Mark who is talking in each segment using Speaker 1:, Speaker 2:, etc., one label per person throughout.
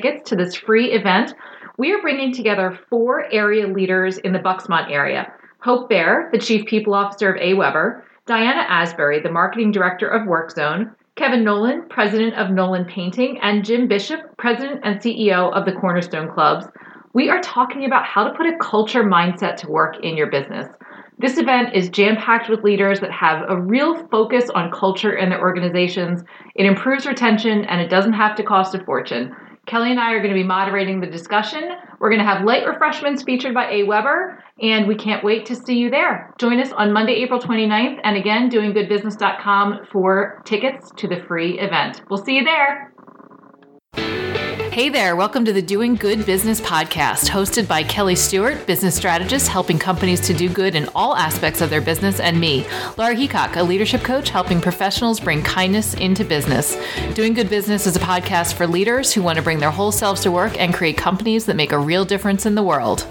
Speaker 1: tickets to this free event, we are bringing together four area leaders in the Bucksmont area Hope Bear, the Chief People Officer of AWeber, Diana Asbury, the Marketing Director of WorkZone, Kevin Nolan, President of Nolan Painting, and Jim Bishop, President and CEO of the Cornerstone Clubs. We are talking about how to put a culture mindset to work in your business. This event is jam packed with leaders that have a real focus on culture in their organizations. It improves retention and it doesn't have to cost a fortune. Kelly and I are going to be moderating the discussion. We're going to have light refreshments featured by AWeber, and we can't wait to see you there. Join us on Monday, April 29th, and again, doinggoodbusiness.com for tickets to the free event. We'll see you there. Hey there, welcome to the Doing Good Business podcast, hosted by Kelly Stewart, business strategist helping companies to do good in all aspects of their business, and me, Laura Heacock, a leadership coach helping professionals bring kindness into business. Doing Good Business is a podcast for leaders who want to bring their whole selves to work and create companies that make a real difference in the world.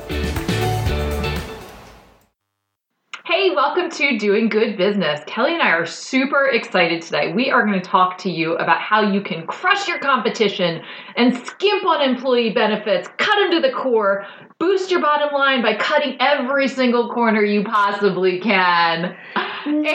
Speaker 1: To Doing Good Business. Kelly and I are super excited today. We are going to talk to you about how you can crush your competition and skimp on employee benefits, cut them to the core, boost your bottom line by cutting every single corner you possibly can. April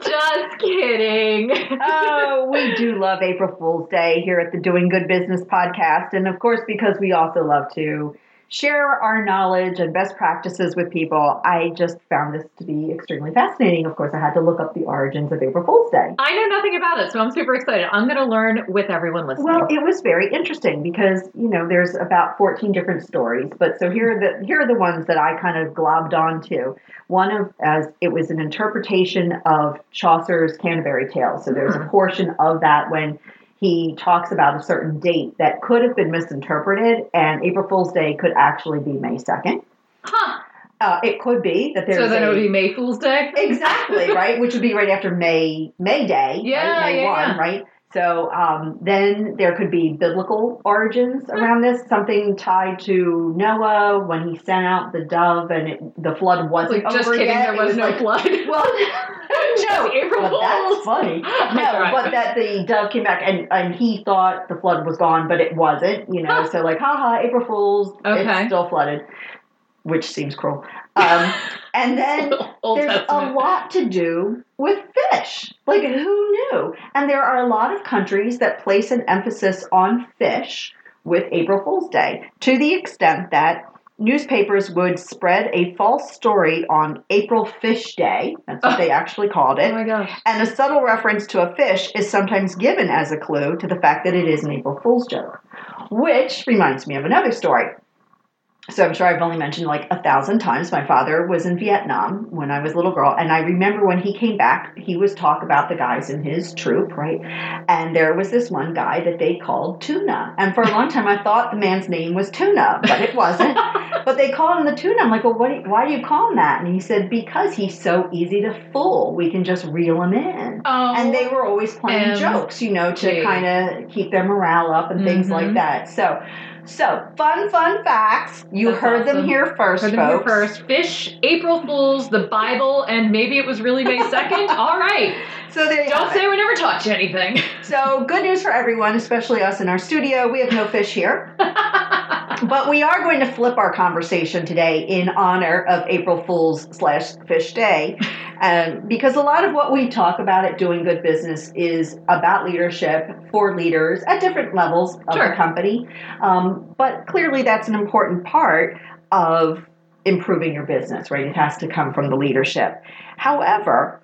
Speaker 1: Just kidding.
Speaker 2: oh, we do love April Fool's Day here at the Doing Good Business podcast. And of course, because we also love to share our knowledge and best practices with people. I just found this to be extremely fascinating. Of course, I had to look up the origins of April Fool's Day.
Speaker 1: I know nothing about it, so I'm super excited. I'm going to learn with everyone listening.
Speaker 2: Well, it was very interesting because you know there's about 14 different stories, but so here are the here are the ones that I kind of globbed onto. One of as it was an interpretation of Chaucer's Canterbury Tales. So there's a hmm. portion of that when he talks about a certain date that could have been misinterpreted, and April Fool's Day could actually be May 2nd.
Speaker 1: Huh.
Speaker 2: Uh, it could be that there's.
Speaker 1: So then a, it would be May Fool's Day.
Speaker 2: Exactly right, which would be right after May May Day.
Speaker 1: Yeah,
Speaker 2: right? May
Speaker 1: yeah,
Speaker 2: one,
Speaker 1: yeah.
Speaker 2: right? So um, then there could be biblical origins around this, something tied to Noah when he sent out the dove and it, the flood wasn't
Speaker 1: like, just
Speaker 2: over
Speaker 1: kidding,
Speaker 2: yet.
Speaker 1: there was, was no
Speaker 2: like,
Speaker 1: flood.
Speaker 2: Well, no,
Speaker 1: April
Speaker 2: that's funny. No, but that the dove came back and, and he thought the flood was gone, but it wasn't. You know, so like, haha, April Fools,
Speaker 1: okay.
Speaker 2: it's still flooded, which seems cruel. Um, and then there's a lot to do with fish. Like, who knew? And there are a lot of countries that place an emphasis on fish with April Fool's Day to the extent that newspapers would spread a false story on April Fish Day. That's what
Speaker 1: Oh.
Speaker 2: they actually called it.
Speaker 1: Oh my gosh.
Speaker 2: And a subtle reference to a fish is sometimes given as a clue to the fact that it is an April Fool's joke. Which reminds me of another story. So I'm sure I've only mentioned like a thousand times. My father was in Vietnam when I was a little girl, and I remember when he came back, he was talk about the guys in his troop, right? And there was this one guy that they called Tuna, and for a long time I thought the man's name was Tuna, but it wasn't. but they called him the Tuna. I'm like, well, what? Do you, why do you call him that? And he said because he's so easy to fool. We can just reel him in.
Speaker 1: Oh.
Speaker 2: And they were always playing jokes, you know, to kind of keep their morale up and things
Speaker 1: Mhm.
Speaker 2: like that. So, so fun, fun facts. You
Speaker 1: That's
Speaker 2: heard them here first,
Speaker 1: Heard them here
Speaker 2: folks.
Speaker 1: first. Fish, April Fools, the Bible, and maybe it was really May 2nd. All right.
Speaker 2: So
Speaker 1: Don't say
Speaker 2: it.
Speaker 1: we never taught you anything.
Speaker 2: So good news for everyone, especially us in our studio. We have no fish here, but we are going to flip our conversation today in honor of April Fool's slash Fish Day, um, because a lot of what we talk about at Doing Good Business is about leadership for leaders at different levels of
Speaker 1: Sure.
Speaker 2: the company. Um, but clearly, that's an important part of improving your business, right? It has to come from the leadership. However,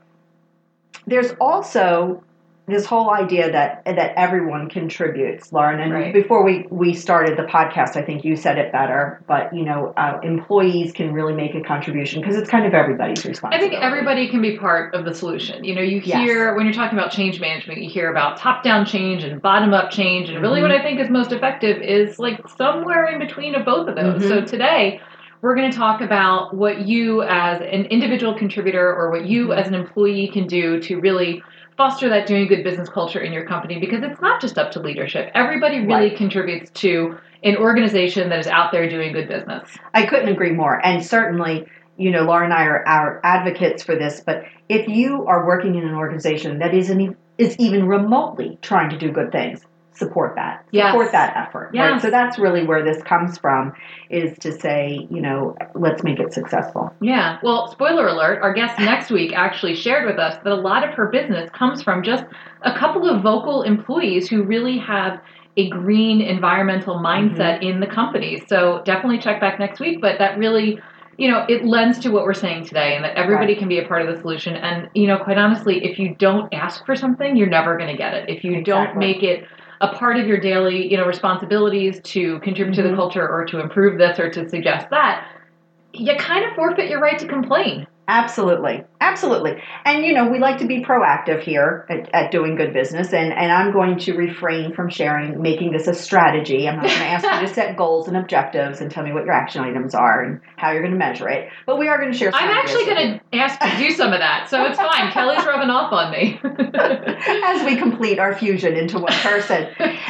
Speaker 2: there's also this whole idea that that everyone contributes, Lauren. And
Speaker 1: Right.
Speaker 2: before we we started the podcast, I think you said it better. But you know, uh, employees can really make a contribution because it's kind of everybody's
Speaker 1: response.
Speaker 2: I
Speaker 1: think everybody can be part of the solution. You know, you
Speaker 2: Yes.
Speaker 1: hear when you're talking about change management, you hear about top down change and bottom up change. And really,
Speaker 2: Mhm.
Speaker 1: what I think is most effective is like somewhere in between of both of those.
Speaker 2: Mhm.
Speaker 1: So today, we're going to talk about what you as an individual contributor or what you
Speaker 2: Mhm.
Speaker 1: as an employee can do to really foster that doing good business culture in your company because it's not just up to leadership. Everybody really
Speaker 2: Right.
Speaker 1: contributes to an organization that is out there doing good business.
Speaker 2: I couldn't agree more. And certainly, you know, Laura and I are our advocates for this. But if you are working in an organization that isn't is even remotely trying to do good things, support that.
Speaker 1: Yes.
Speaker 2: Support that effort. Right? So that's really where this comes from is to say, you know, let's make it successful.
Speaker 1: Yeah. Well, spoiler alert, our guest next week actually shared with us that a lot of her business comes from just a couple of vocal employees who really have a green environmental mindset mm-hmm. in the company. So definitely check back next week. But that really, you know, it lends to what we're saying today and that everybody
Speaker 2: Right.
Speaker 1: can be a part of the solution. And, you know, quite honestly, if you don't ask for something, you're never going to get it. If you don't make it a part of your daily, you know, responsibilities to contribute to the
Speaker 2: Mhm.
Speaker 1: culture or to improve this or to suggest that, you kind of forfeit your right to complain.
Speaker 2: Absolutely. Absolutely. And, you know, we like to be proactive here at, at doing good business. And, and I'm going to refrain from sharing, making this a strategy. I'm not going to ask you to set goals and objectives and tell me what your action items are and how you're going to measure it. But we are going to share some
Speaker 1: I'm actually going to ask to do some of that, so it's fine. Kelly's rubbing off on me.
Speaker 2: as we complete our fusion into one person.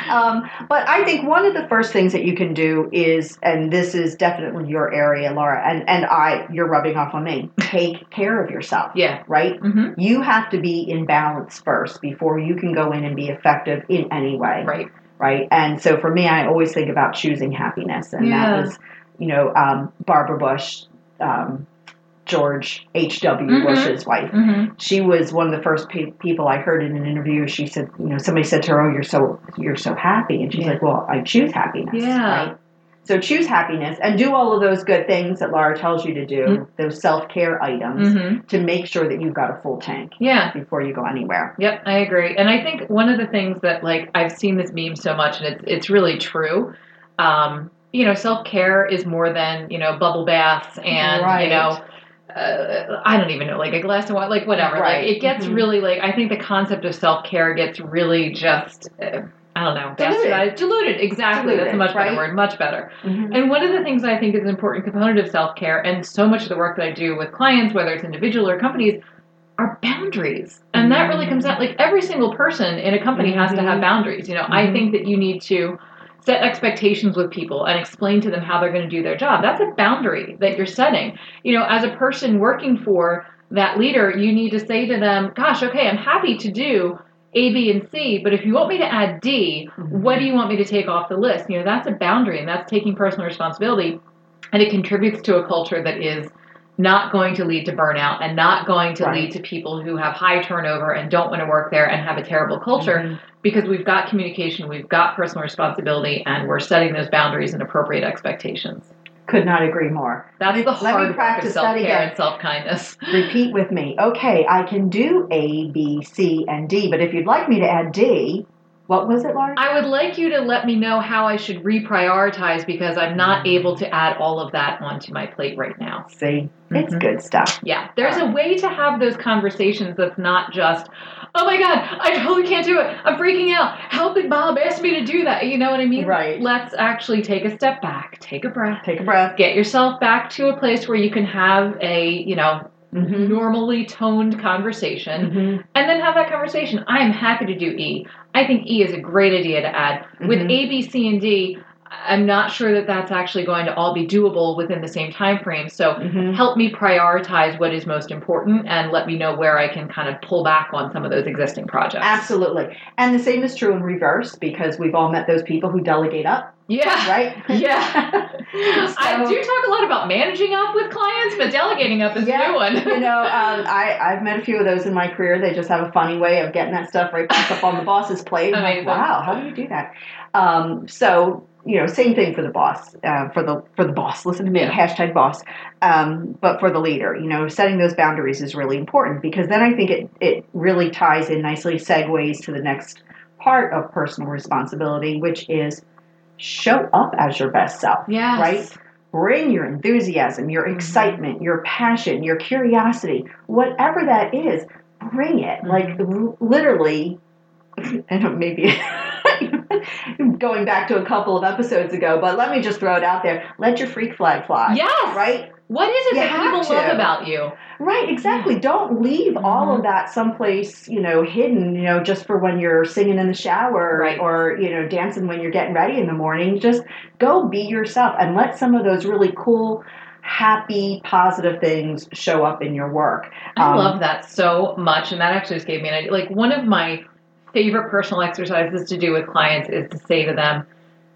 Speaker 2: Um, but I think one of the first things that you can do is, and this is definitely your area, Laura, and, and I, you're rubbing off on me, take care of yourself,
Speaker 1: yeah.
Speaker 2: right?
Speaker 1: hmm
Speaker 2: You have to be in balance first before you can go in and be effective in any way,
Speaker 1: Right.
Speaker 2: right? And so for me, I always think about choosing happiness, and
Speaker 1: Yeah.
Speaker 2: that was, you know, um, Barbara Bush, um, George H.W.
Speaker 1: Mhm.
Speaker 2: Bush's wife.
Speaker 1: hmm
Speaker 2: She was one of the first pe- people I heard in an interview. She said, you know, somebody said to her, "Oh, you're so you're so happy," and she's
Speaker 1: Yeah.
Speaker 2: like, "Well, I choose happiness."
Speaker 1: Yeah.
Speaker 2: Right? So choose happiness and do all of those good things that Laura tells you to do,
Speaker 1: Mhm.
Speaker 2: those self care items,
Speaker 1: hmm
Speaker 2: to make sure that you've got a full tank
Speaker 1: Yeah.
Speaker 2: before you go anywhere.
Speaker 1: Yep, I agree. And I think one of the things that like I've seen this meme so much and it's it's really true. Um, you know, self-care is more than, you know, bubble baths and,
Speaker 2: Right.
Speaker 1: you know, uh, I don't even know, like a glass of wine, like whatever.
Speaker 2: Right.
Speaker 1: Like it gets
Speaker 2: Mhm.
Speaker 1: really like I think the concept of self-care gets really just uh, I don't know,
Speaker 2: Diluted.
Speaker 1: bastardized, diluted. Exactly. That's a much better word, much better.
Speaker 2: Mhm.
Speaker 1: And one of the things I think is an important component of self care, and so much of the work that I do with clients, whether it's individual or companies, are boundaries. And that really comes out like every single person in a company has to have
Speaker 2: Mhm.
Speaker 1: boundaries. You know, I
Speaker 2: Mhm.
Speaker 1: think that you need to set expectations with people and explain to them how they're going to do their job. That's a boundary that you're setting. You know, as a person working for that leader, you need to say to them, gosh, okay, I'm happy to do A, B, and C, but if you want me to add D,
Speaker 2: Mhm.
Speaker 1: what do you want me to take off the list? You know, that's a boundary and that's taking personal responsibility. And it contributes to a culture that is not going to lead to burnout and not going to
Speaker 2: Right.
Speaker 1: lead to people who have high turnover and don't want to work there and have a terrible culture
Speaker 2: Mhm.
Speaker 1: because we've got communication, we've got personal responsibility, and we're setting those boundaries and appropriate expectations.
Speaker 2: Could not agree more.
Speaker 1: That's the
Speaker 2: me- let me
Speaker 1: hard work of self care and self kindness.
Speaker 2: Repeat with me. Okay, I can do A, B, C, and D, but if you'd like me to add D, what was it, Laura?
Speaker 1: I would like you to let me know how I should reprioritize because I'm not able to add all of that onto my plate right now.
Speaker 2: See, it's
Speaker 1: Mhm.
Speaker 2: good stuff.
Speaker 1: Yeah, there's a way to have those conversations that's not just, oh my God, I totally can't do it. I'm freaking out. Help it, Bob asked me to do that. You know what I mean?
Speaker 2: Right.
Speaker 1: Let's actually take a step back, take a breath,
Speaker 2: Take a breath.
Speaker 1: get yourself back to a place where you can have a, you know,
Speaker 2: Mhm.
Speaker 1: normally toned conversation
Speaker 2: Mhm.
Speaker 1: and then have that conversation. I am happy to do E. I think E is a great idea to add. With
Speaker 2: Mhm.
Speaker 1: A, B, C, and D, I'm not sure that that's actually going to all be doable within the same time frame. So
Speaker 2: Mhm.
Speaker 1: help me prioritize what is most important and let me know where I can kind of pull back on some of those existing projects.
Speaker 2: Absolutely. And the same is true in reverse because we've all met those people who delegate up,
Speaker 1: Yeah.
Speaker 2: right?
Speaker 1: Yeah. I do talk a lot about managing up with clients, but delegating up is
Speaker 2: Yeah,
Speaker 1: a new one.
Speaker 2: you know, um, I, I've met a few of those in my career. They just have a funny way of getting that stuff right back up on the boss's plate. I'm like,
Speaker 1: Amazing.
Speaker 2: wow, how do you do that? Um, so, you know, same thing for the boss, uh, for the for the boss. Listen to me,
Speaker 1: Yeah.
Speaker 2: hashtag boss. Um, but for the leader, you know, setting those boundaries is really important because then I think it it really ties in nicely, segues to the next part of personal responsibility, which is show up as your best self
Speaker 1: yes.
Speaker 2: right? Bring your enthusiasm, your
Speaker 1: Mhm.
Speaker 2: excitement, your passion, your curiosity, whatever that is, bring it.
Speaker 1: Mhm.
Speaker 2: Like literally, I don't maybe going back to a couple of episodes ago, but let me just throw it out there. Let your freak flag fly.
Speaker 1: Yes.
Speaker 2: Right?
Speaker 1: What is it
Speaker 2: You
Speaker 1: that people
Speaker 2: to.
Speaker 1: love about you?
Speaker 2: Right, exactly. Don't leave all
Speaker 1: Mhm.
Speaker 2: of that someplace, you know, hidden, you know, just for when you're singing in the shower
Speaker 1: Right.
Speaker 2: or, you know, dancing when you're getting ready in the morning. Just go be yourself and let some of those really cool, happy, positive things show up in your work.
Speaker 1: I
Speaker 2: Um,
Speaker 1: love that so much, and that actually just gave me an idea. Like one of my favorite personal exercises to do with clients is to say to them,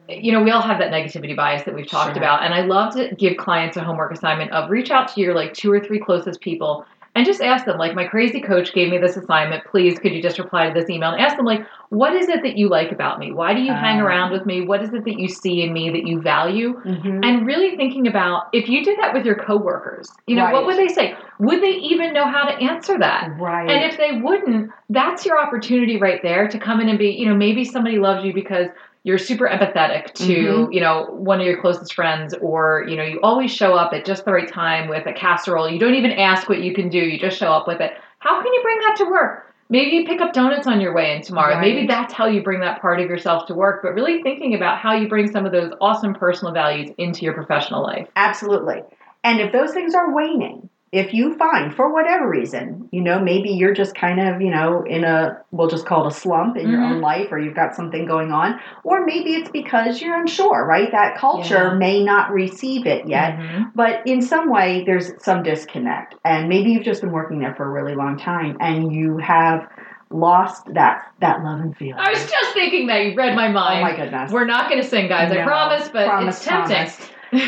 Speaker 1: you know, we all have that negativity bias that we've talked
Speaker 2: Sure.
Speaker 1: about. And I love to give clients a homework assignment of reach out to your like two or three closest people and just ask them, like, my crazy coach gave me this assignment. Please, could you just reply to this email and ask them, like, what is it that you like about me? Why do you hang
Speaker 2: Um.
Speaker 1: around with me? What is it that you see in me that you value?
Speaker 2: Mhm.
Speaker 1: And really thinking about if you did that with your coworkers, you know, what would they say? Would they even know how to answer that?
Speaker 2: right.
Speaker 1: And if they wouldn't, that's your opportunity right there to come in and be, you know, maybe somebody loves you because you're super empathetic to,
Speaker 2: Mhm.
Speaker 1: you know, one of your closest friends, or, you know, you always show up at just the right time with a casserole. You don't even ask what you can do, you just show up with it. How can you bring that to work? Maybe you pick up donuts on your way in tomorrow.
Speaker 2: Right.
Speaker 1: Maybe that's how you bring that part of yourself to work, but really thinking about how you bring some of those awesome personal values into your professional life.
Speaker 2: Absolutely. And if those things are waning, if you find for whatever reason, you know, maybe you're just kind of, you know, in a, we'll just call it a slump in your
Speaker 1: Mhm.
Speaker 2: own life, or you've got something going on, or maybe it's because you're unsure, right? That culture
Speaker 1: Yeah.
Speaker 2: may not receive it yet.
Speaker 1: Mhm.
Speaker 2: But in some way, there's some disconnect. And maybe you've just been working there for a really long time and you have lost that that love and feeling.
Speaker 1: I was just thinking that you read my mind.
Speaker 2: oh my goodness.
Speaker 1: We're not going to sing, guys. I promise, but
Speaker 2: Promise,
Speaker 1: it's tempting.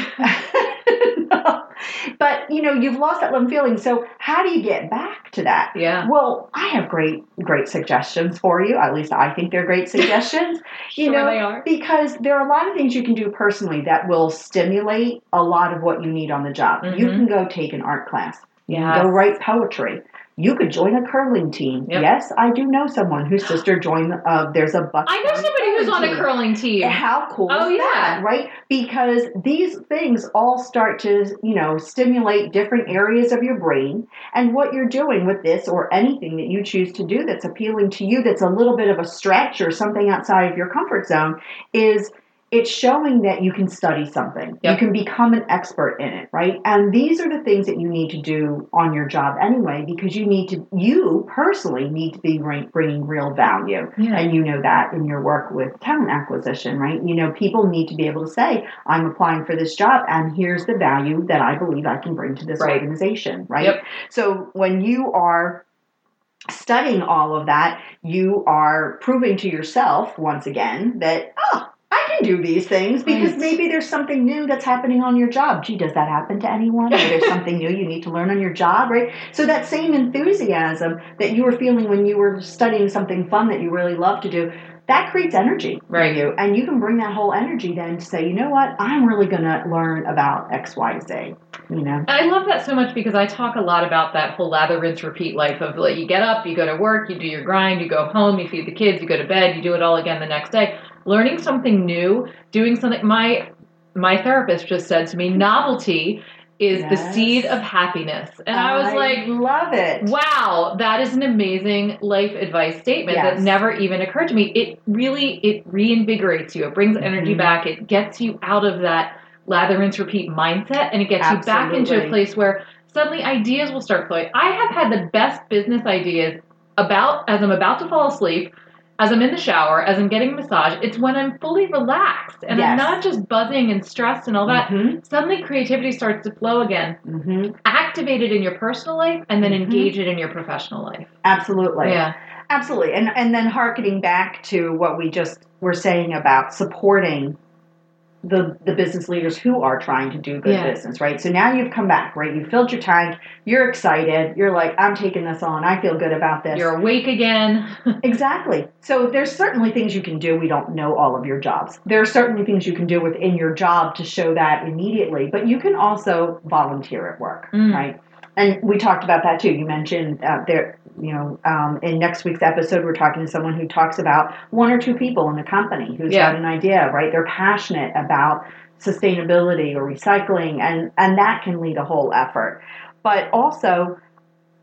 Speaker 2: No. But you know, you've lost that love and feeling. So how do you get back to that?
Speaker 1: yeah.
Speaker 2: Well, I have great, great suggestions for you. At least I think they're great suggestions. you
Speaker 1: Sure
Speaker 2: know,
Speaker 1: they are.
Speaker 2: because there are a lot of things you can do personally that will stimulate a lot of what you need on the job. You
Speaker 1: Mhm.
Speaker 2: can go take an art class. You can go write poetry. You could join a curling team.
Speaker 1: Yep.
Speaker 2: Yes, I do know someone whose sister joined. Uh, there's a buck.
Speaker 1: I know somebody who's on a curling team.
Speaker 2: How cool
Speaker 1: Oh,
Speaker 2: is
Speaker 1: yeah.
Speaker 2: that, right? Because these things all start to, you know, stimulate different areas of your brain. And what you're doing with this or anything that you choose to do that's appealing to you, that's a little bit of a stretch or something outside of your comfort zone, is it's showing that you can study something. You can become an expert in it, right? And these are the things that you need to do on your job anyway, because you need to, you personally need to be bringing real value.
Speaker 1: Yeah.
Speaker 2: And you know that in your work with talent acquisition, right? You know, people need to be able to say, I'm applying for this job and here's the value that I believe I can bring to this
Speaker 1: Right.
Speaker 2: organization, right?
Speaker 1: Yep.
Speaker 2: So when you are studying all of that, you are proving to yourself once again that, oh, I can do these things because
Speaker 1: Right.
Speaker 2: maybe there's something new that's happening on your job. Gee, does that happen to anyone? Or there's something new you need to learn on your job, right? So that same enthusiasm that you were feeling when you were studying something fun that you really love to do, that creates energy
Speaker 1: Right.
Speaker 2: for you. And you can bring that whole energy then to say, you know what, I'm really gonna learn about X, Y, Z. You know?
Speaker 1: I love that so much because I talk a lot about that whole lather, rinse, repeat life of like you get up, you go to work, you do your grind, you go home, you feed the kids, you go to bed, you do it all again the next day. Learning something new, doing something. My my therapist just said to me, novelty is the seed of happiness, and I was like,
Speaker 2: love it.
Speaker 1: Wow, that is an amazing life advice statement that never even occurred to me. It really it reinvigorates you. It brings energy
Speaker 2: Mhm.
Speaker 1: back. It gets you out of that lather rinse repeat mindset and it gets you back into a place where suddenly ideas will start flowing. I have had the best business ideas about as I'm about to fall asleep, as I'm in the shower, as I'm getting a massage. It's when I'm fully relaxed and I'm not just buzzing and stressed and all that.
Speaker 2: Mhm,
Speaker 1: Suddenly creativity starts to flow again.
Speaker 2: mhm.
Speaker 1: Activate it in your personal life and then
Speaker 2: Mhm.
Speaker 1: engage it in your professional life.
Speaker 2: Absolutely.
Speaker 1: Yeah.
Speaker 2: Absolutely. And and then harkening back to what we just were saying about supporting the the business leaders who are trying to do good
Speaker 1: Yeah.
Speaker 2: business, right? So now you've come back, right? You filled your tank, you're excited, you're like, I'm taking this on, I feel good about this.
Speaker 1: You're awake again.
Speaker 2: Exactly. So there's certainly things you can do. We don't know all of your jobs. There are certainly things you can do within your job to show that immediately, but you can also volunteer at work,
Speaker 1: Mm.
Speaker 2: right? And we talked about that too. You mentioned uh, there, you know, um, in next week's episode, we're talking to someone who talks about one or two people in a company who's
Speaker 1: Yeah.
Speaker 2: got an idea, right? They're passionate about sustainability or recycling, and and that can lead a whole effort. But also,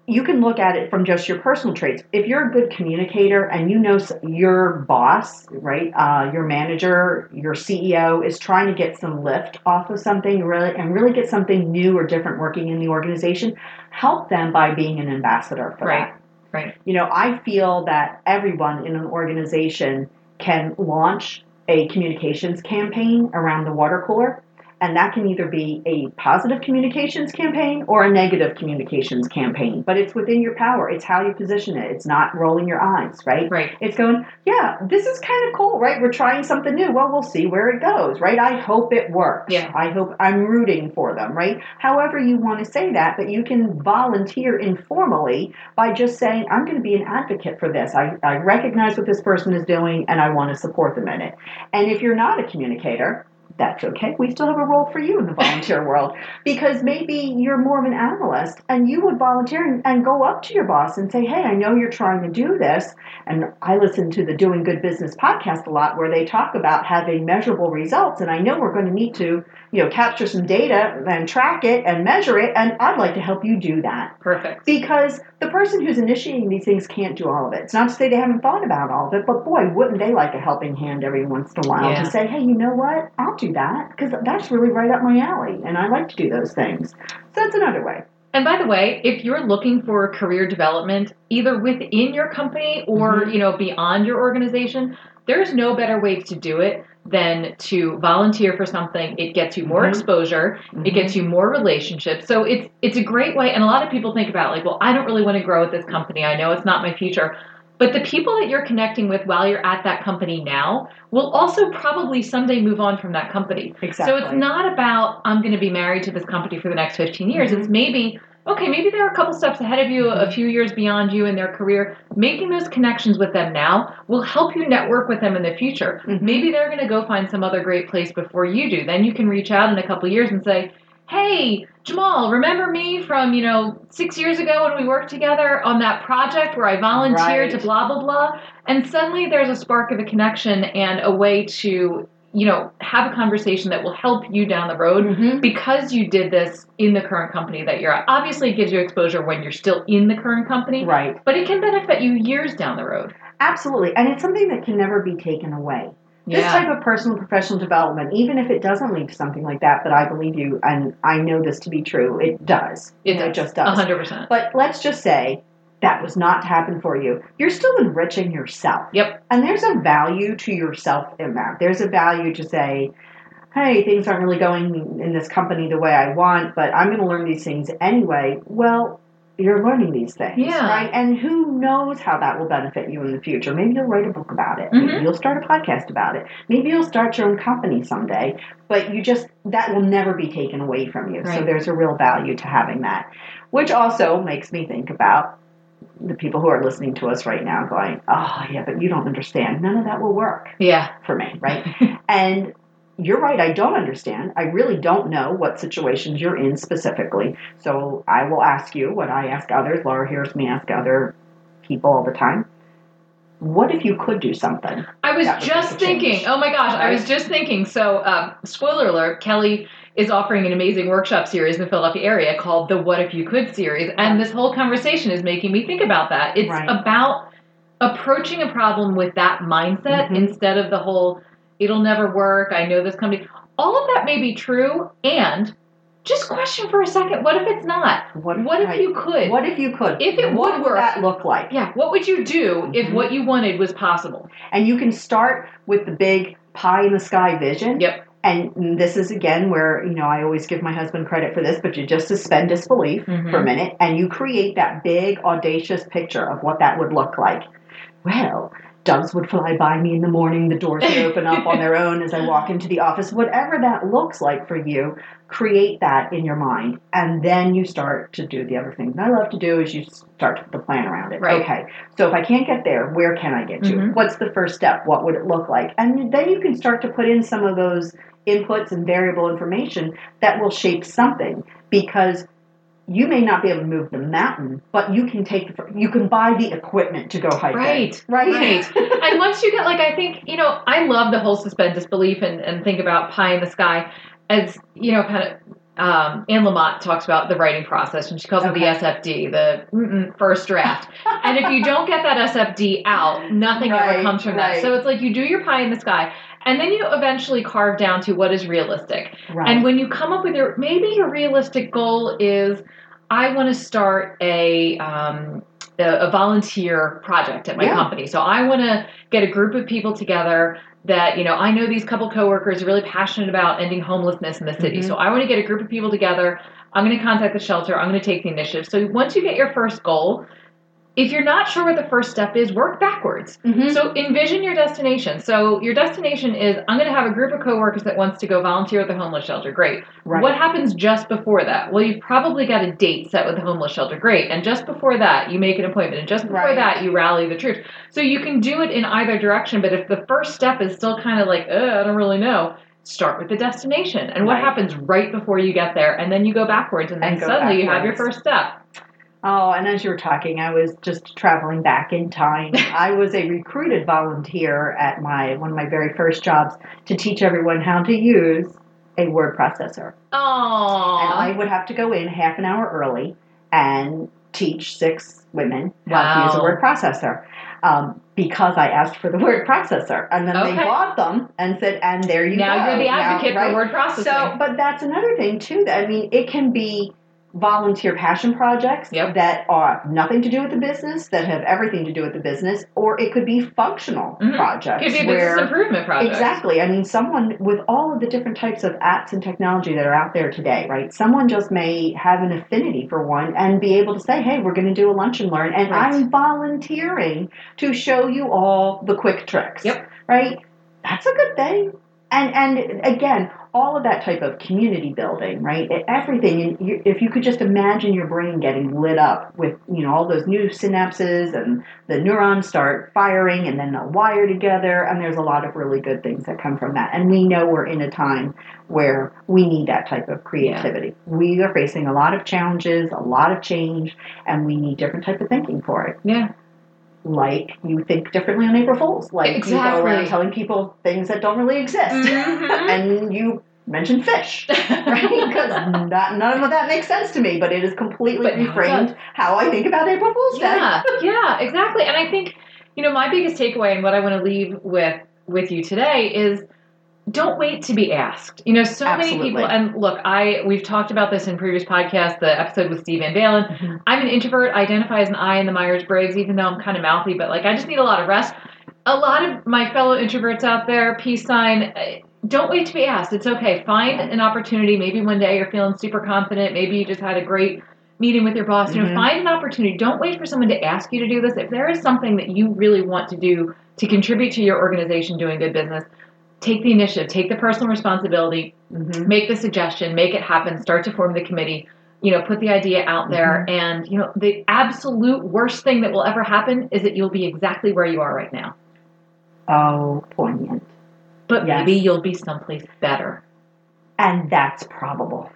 Speaker 2: you can look at it from just your personal traits. If you're a good communicator and you know your boss, right, uh, your manager, your CEO is trying to get some lift off of something really and really get something new or different working in the organization, help them by being an ambassador for
Speaker 1: Right.
Speaker 2: that.
Speaker 1: Right.
Speaker 2: You know, I feel that everyone in an organization can launch a communications campaign around the water cooler And that can either be a positive communications campaign or a negative communications campaign. But it's within your power. It's how you position it. It's not rolling your eyes, right?
Speaker 1: Right.
Speaker 2: It's going, yeah, this is kind of cool, right? We're trying something new. Well, we'll see where it goes, right? I hope it works.
Speaker 1: Yeah.
Speaker 2: I hope I'm rooting for them, right? However, you want to say that, but you can volunteer informally by just saying, I'm going to be an advocate for this. I, I recognize what this person is doing and I want to support them in it. And if you're not a communicator, that's okay. We still have a role for you in the volunteer world because maybe you're more of an analyst and you would volunteer and, and go up to your boss and say, Hey, I know you're trying to do this. And I listen to the Doing Good Business podcast a lot where they talk about having measurable results. And I know we're going to need to, you know, capture some data and track it and measure it. And I'd like to help you do that
Speaker 1: Perfect.
Speaker 2: because the person who's initiating these things can't do all of it. It's not to say they haven't thought about all of it, but boy, wouldn't they like a helping hand every once in a while
Speaker 1: Yeah.
Speaker 2: to say, hey, you know what? I'll do that because that's really right up my alley, and I like to do those things. So that's another way.
Speaker 1: And by the way, if you're looking for career development, either within your company or
Speaker 2: Mhm.
Speaker 1: you know beyond your organization, there's no better way to do it than to volunteer for something. It gets you more
Speaker 2: Mhm.
Speaker 1: exposure. It gets you more relationships. So it's it's a great way. And a lot of people think about like, well, I don't really want to grow at this company. I know it's not my future. But the people that you're connecting with while you're at that company now will also probably someday move on from that company.
Speaker 2: exactly.
Speaker 1: So it's not about I'm going to be married to this company for the next 15 years.
Speaker 2: Mhm.
Speaker 1: It's maybe okay, maybe they're a couple steps ahead of you, a
Speaker 2: Mhm.
Speaker 1: few years beyond you in their career. Making those connections with them now will help you network with them in the future.
Speaker 2: Mhm.
Speaker 1: Maybe they're going to go find some other great place before you do. Then you can reach out in a couple years and say, "Hey, Jamal, remember me from, you know, 6 years ago when we worked together on that project where I volunteered
Speaker 2: Right.
Speaker 1: to blah blah blah?" And suddenly there's a spark of a connection and a way to you know, have a conversation that will help you down the road
Speaker 2: Mhm.
Speaker 1: because you did this in the current company that you're at. Obviously, it gives you exposure when you're still in the current company,
Speaker 2: Right.
Speaker 1: but it can benefit you years down the road.
Speaker 2: Absolutely. And it's something that can never be taken away. This type of personal professional development, even if it doesn't lead to something like that, but I believe you and I know this to be true, it does.
Speaker 1: it, does.
Speaker 2: it just does.
Speaker 1: 100%.
Speaker 2: But let's just say that was not to happen for you. You're still enriching yourself.
Speaker 1: Yep.
Speaker 2: And there's a value to yourself in that. There's a value to say, hey, things aren't really going in this company the way I want, but I'm going to learn these things anyway. Well, you're learning these things,
Speaker 1: Yeah.
Speaker 2: right? And who knows how that will benefit you in the future? Maybe you'll write a book about it. Maybe
Speaker 1: Mhm.
Speaker 2: you'll start a podcast about it. Maybe you'll start your own company someday. But you just that will never be taken away from you. So there's a real value to having that, which also makes me think about the people who are listening to us right now going, oh, yeah, but you don't understand. None of that will work
Speaker 1: Yeah.
Speaker 2: for me, right? and you're right, I don't understand. I really don't know what situations you're in specifically. So I will ask you what I ask others. Laura hears me ask other people all the time. What if you could do something?
Speaker 1: I was just
Speaker 2: make a change.
Speaker 1: thinking, oh my gosh, I was just thinking. So, um, spoiler alert, Kelly is offering an amazing workshop series in the Philadelphia area called the What If You Could series. And this whole conversation is making me think about that. It's
Speaker 2: Right.
Speaker 1: about approaching a problem with that mindset
Speaker 2: Mhm.
Speaker 1: instead of the whole, it'll never work, I know this company. All of that may be true. And just question for a second what if it's not?
Speaker 2: What,
Speaker 1: What if
Speaker 2: right.
Speaker 1: you could?
Speaker 2: What if you could?
Speaker 1: If it
Speaker 2: what
Speaker 1: would work.
Speaker 2: that look like?
Speaker 1: yeah, what would you do if
Speaker 2: Mhm.
Speaker 1: what you wanted was possible?
Speaker 2: And you can start with the big pie in the sky vision.
Speaker 1: Yep.
Speaker 2: And this is again where, you know, I always give my husband credit for this, but you just suspend disbelief
Speaker 1: Mhm.
Speaker 2: for a minute and you create that big, audacious picture of what that would look like. Well, doves would fly by me in the morning, the doors would open up on their own as I walk into the office. Whatever that looks like for you, create that in your mind. And then you start to do the other things I love to do is you start to put the plan around it.
Speaker 1: Right.
Speaker 2: Okay. So if I can't get there, where can I get to?
Speaker 1: Mhm.
Speaker 2: What's the first step? What would it look like? And then you can start to put in some of those inputs and variable information that will shape something because you may not be able to move the mountain, but you can take the, you can buy the equipment to go hiking.
Speaker 1: Right,
Speaker 2: Right.
Speaker 1: right. and once you get like, I think you know, I love the whole suspend disbelief and, and think about pie in the sky as you know, kind of. Um, Anne Lamott talks about the writing process, and she calls
Speaker 2: Okay.
Speaker 1: it the SFD, the first draft. and if you don't get that SFD out, nothing ever comes from that. So it's like you do your pie in the sky, and then you eventually carve down to what is realistic.
Speaker 2: right.
Speaker 1: And when you come up with your maybe your realistic goal is I want to start a um, a, a volunteer project at my
Speaker 2: Yeah.
Speaker 1: company. So I want to get a group of people together that you know I know these couple coworkers are really passionate about ending homelessness in the city.
Speaker 2: Mhm.
Speaker 1: So I want to get a group of people together. I'm going to contact the shelter. I'm going to take the initiative. So once you get your first goal, if you're not sure what the first step is, work backwards.
Speaker 2: Mhm.
Speaker 1: So envision your destination. So your destination is I'm going to have a group of coworkers that wants to go volunteer at the homeless shelter. Great.
Speaker 2: right.
Speaker 1: What happens just before that? Well, you've probably got a date set with the homeless shelter. Great. And just before that, you make an appointment. And just before
Speaker 2: Right.
Speaker 1: that, you rally the troops. So you can do it in either direction. But if the first step is still kind of like, uh, I don't really know, start with the destination. And what happens right before you get there? And then you go backwards. And then
Speaker 2: And
Speaker 1: suddenly you have your first step.
Speaker 2: Oh, and as you were talking, I was just traveling back in time. I was a recruited volunteer at my one of my very first jobs to teach everyone how to use a word processor.
Speaker 1: Oh.
Speaker 2: And I would have to go in half an hour early and teach six women how to use a word processor. Um, because I asked for the word processor, and then they bought them and said, "And there you
Speaker 1: now
Speaker 2: go."
Speaker 1: Now you're the
Speaker 2: Now,
Speaker 1: advocate
Speaker 2: right?
Speaker 1: for word processing.
Speaker 2: So, but that's another thing too. That I mean, it can be volunteer passion projects
Speaker 1: Yep.
Speaker 2: that are nothing to do with the business, that have everything to do with the business, or it could be functional
Speaker 1: Mhm.
Speaker 2: projects
Speaker 1: Could be
Speaker 2: where
Speaker 1: business improvement project.
Speaker 2: Exactly. I mean, someone with all of the different types of apps and technology that are out there today, right? Someone just may have an affinity for one and be able to say, hey, we're going to do a lunch and learn, and
Speaker 1: Right.
Speaker 2: I'm volunteering to show you all the quick tricks.
Speaker 1: Yep.
Speaker 2: Right? That's a good thing. And and again, all of that type of community building, right? Everything. and you- If you could just imagine your brain getting lit up with, you know, all those new synapses and the neurons start firing and then they'll wire together and there's a lot of really good things that come from that and we know we're in a time where we need that type of creativity we are facing a lot of challenges a lot of change and we need different type of thinking for it
Speaker 1: Yeah.
Speaker 2: Like you think differently on april fools. Like you go around telling people things that don't really exist.
Speaker 1: Mhm.
Speaker 2: and you mention fish right? Because none of that makes sense to me but it is completely
Speaker 1: But
Speaker 2: reframed how i think about april fool's day
Speaker 1: yeah, yeah, exactly. And I think, you know, my biggest takeaway and what I want to leave with with you today is don't wait to be asked. You know, so
Speaker 2: Absolutely.
Speaker 1: many people and look, I we've talked about this in previous podcasts, the episode with Steve Van Dalen.
Speaker 2: Mhm.
Speaker 1: I'm an introvert, I identify as an I in the Myers Briggs, even though I'm kind of mouthy, but like I just need a lot of rest. A lot of my fellow introverts out there, peace sign, eh, don't wait to be asked. It's okay. Find an opportunity. Maybe one day you're feeling super confident. Maybe you just had a great meeting with your boss. You know,
Speaker 2: Mhm.
Speaker 1: find an opportunity. Don't wait for someone to ask you to do this. If there is something that you really want to do to contribute to your organization doing good business, take the initiative, take the personal responsibility,
Speaker 2: Mhm.
Speaker 1: make the suggestion, make it happen, start to form the committee, you know, put the idea out there. And, you know, the absolute worst thing that will ever happen is that you'll be exactly where you are right now.
Speaker 2: oh poignant
Speaker 1: But
Speaker 2: Yes.
Speaker 1: maybe you'll be someplace better.
Speaker 2: and that's probable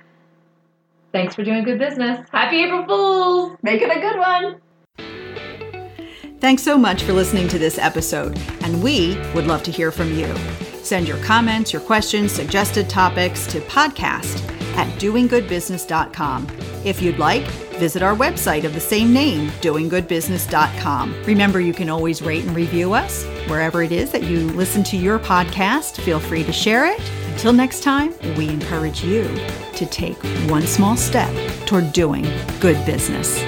Speaker 1: Thanks for doing good business. Happy April Fools!
Speaker 2: make it a good one
Speaker 3: Thanks so much for listening to this episode, and we would love to hear from you. Send your comments, your questions, suggested topics to podcast at doinggoodbusiness.com. If you'd like, visit our website of the same name, doinggoodbusiness.com. Remember, you can always rate and review us wherever it is that you listen to your podcast. Feel free to share it. Until next time, we encourage you to take one small step toward doing good business.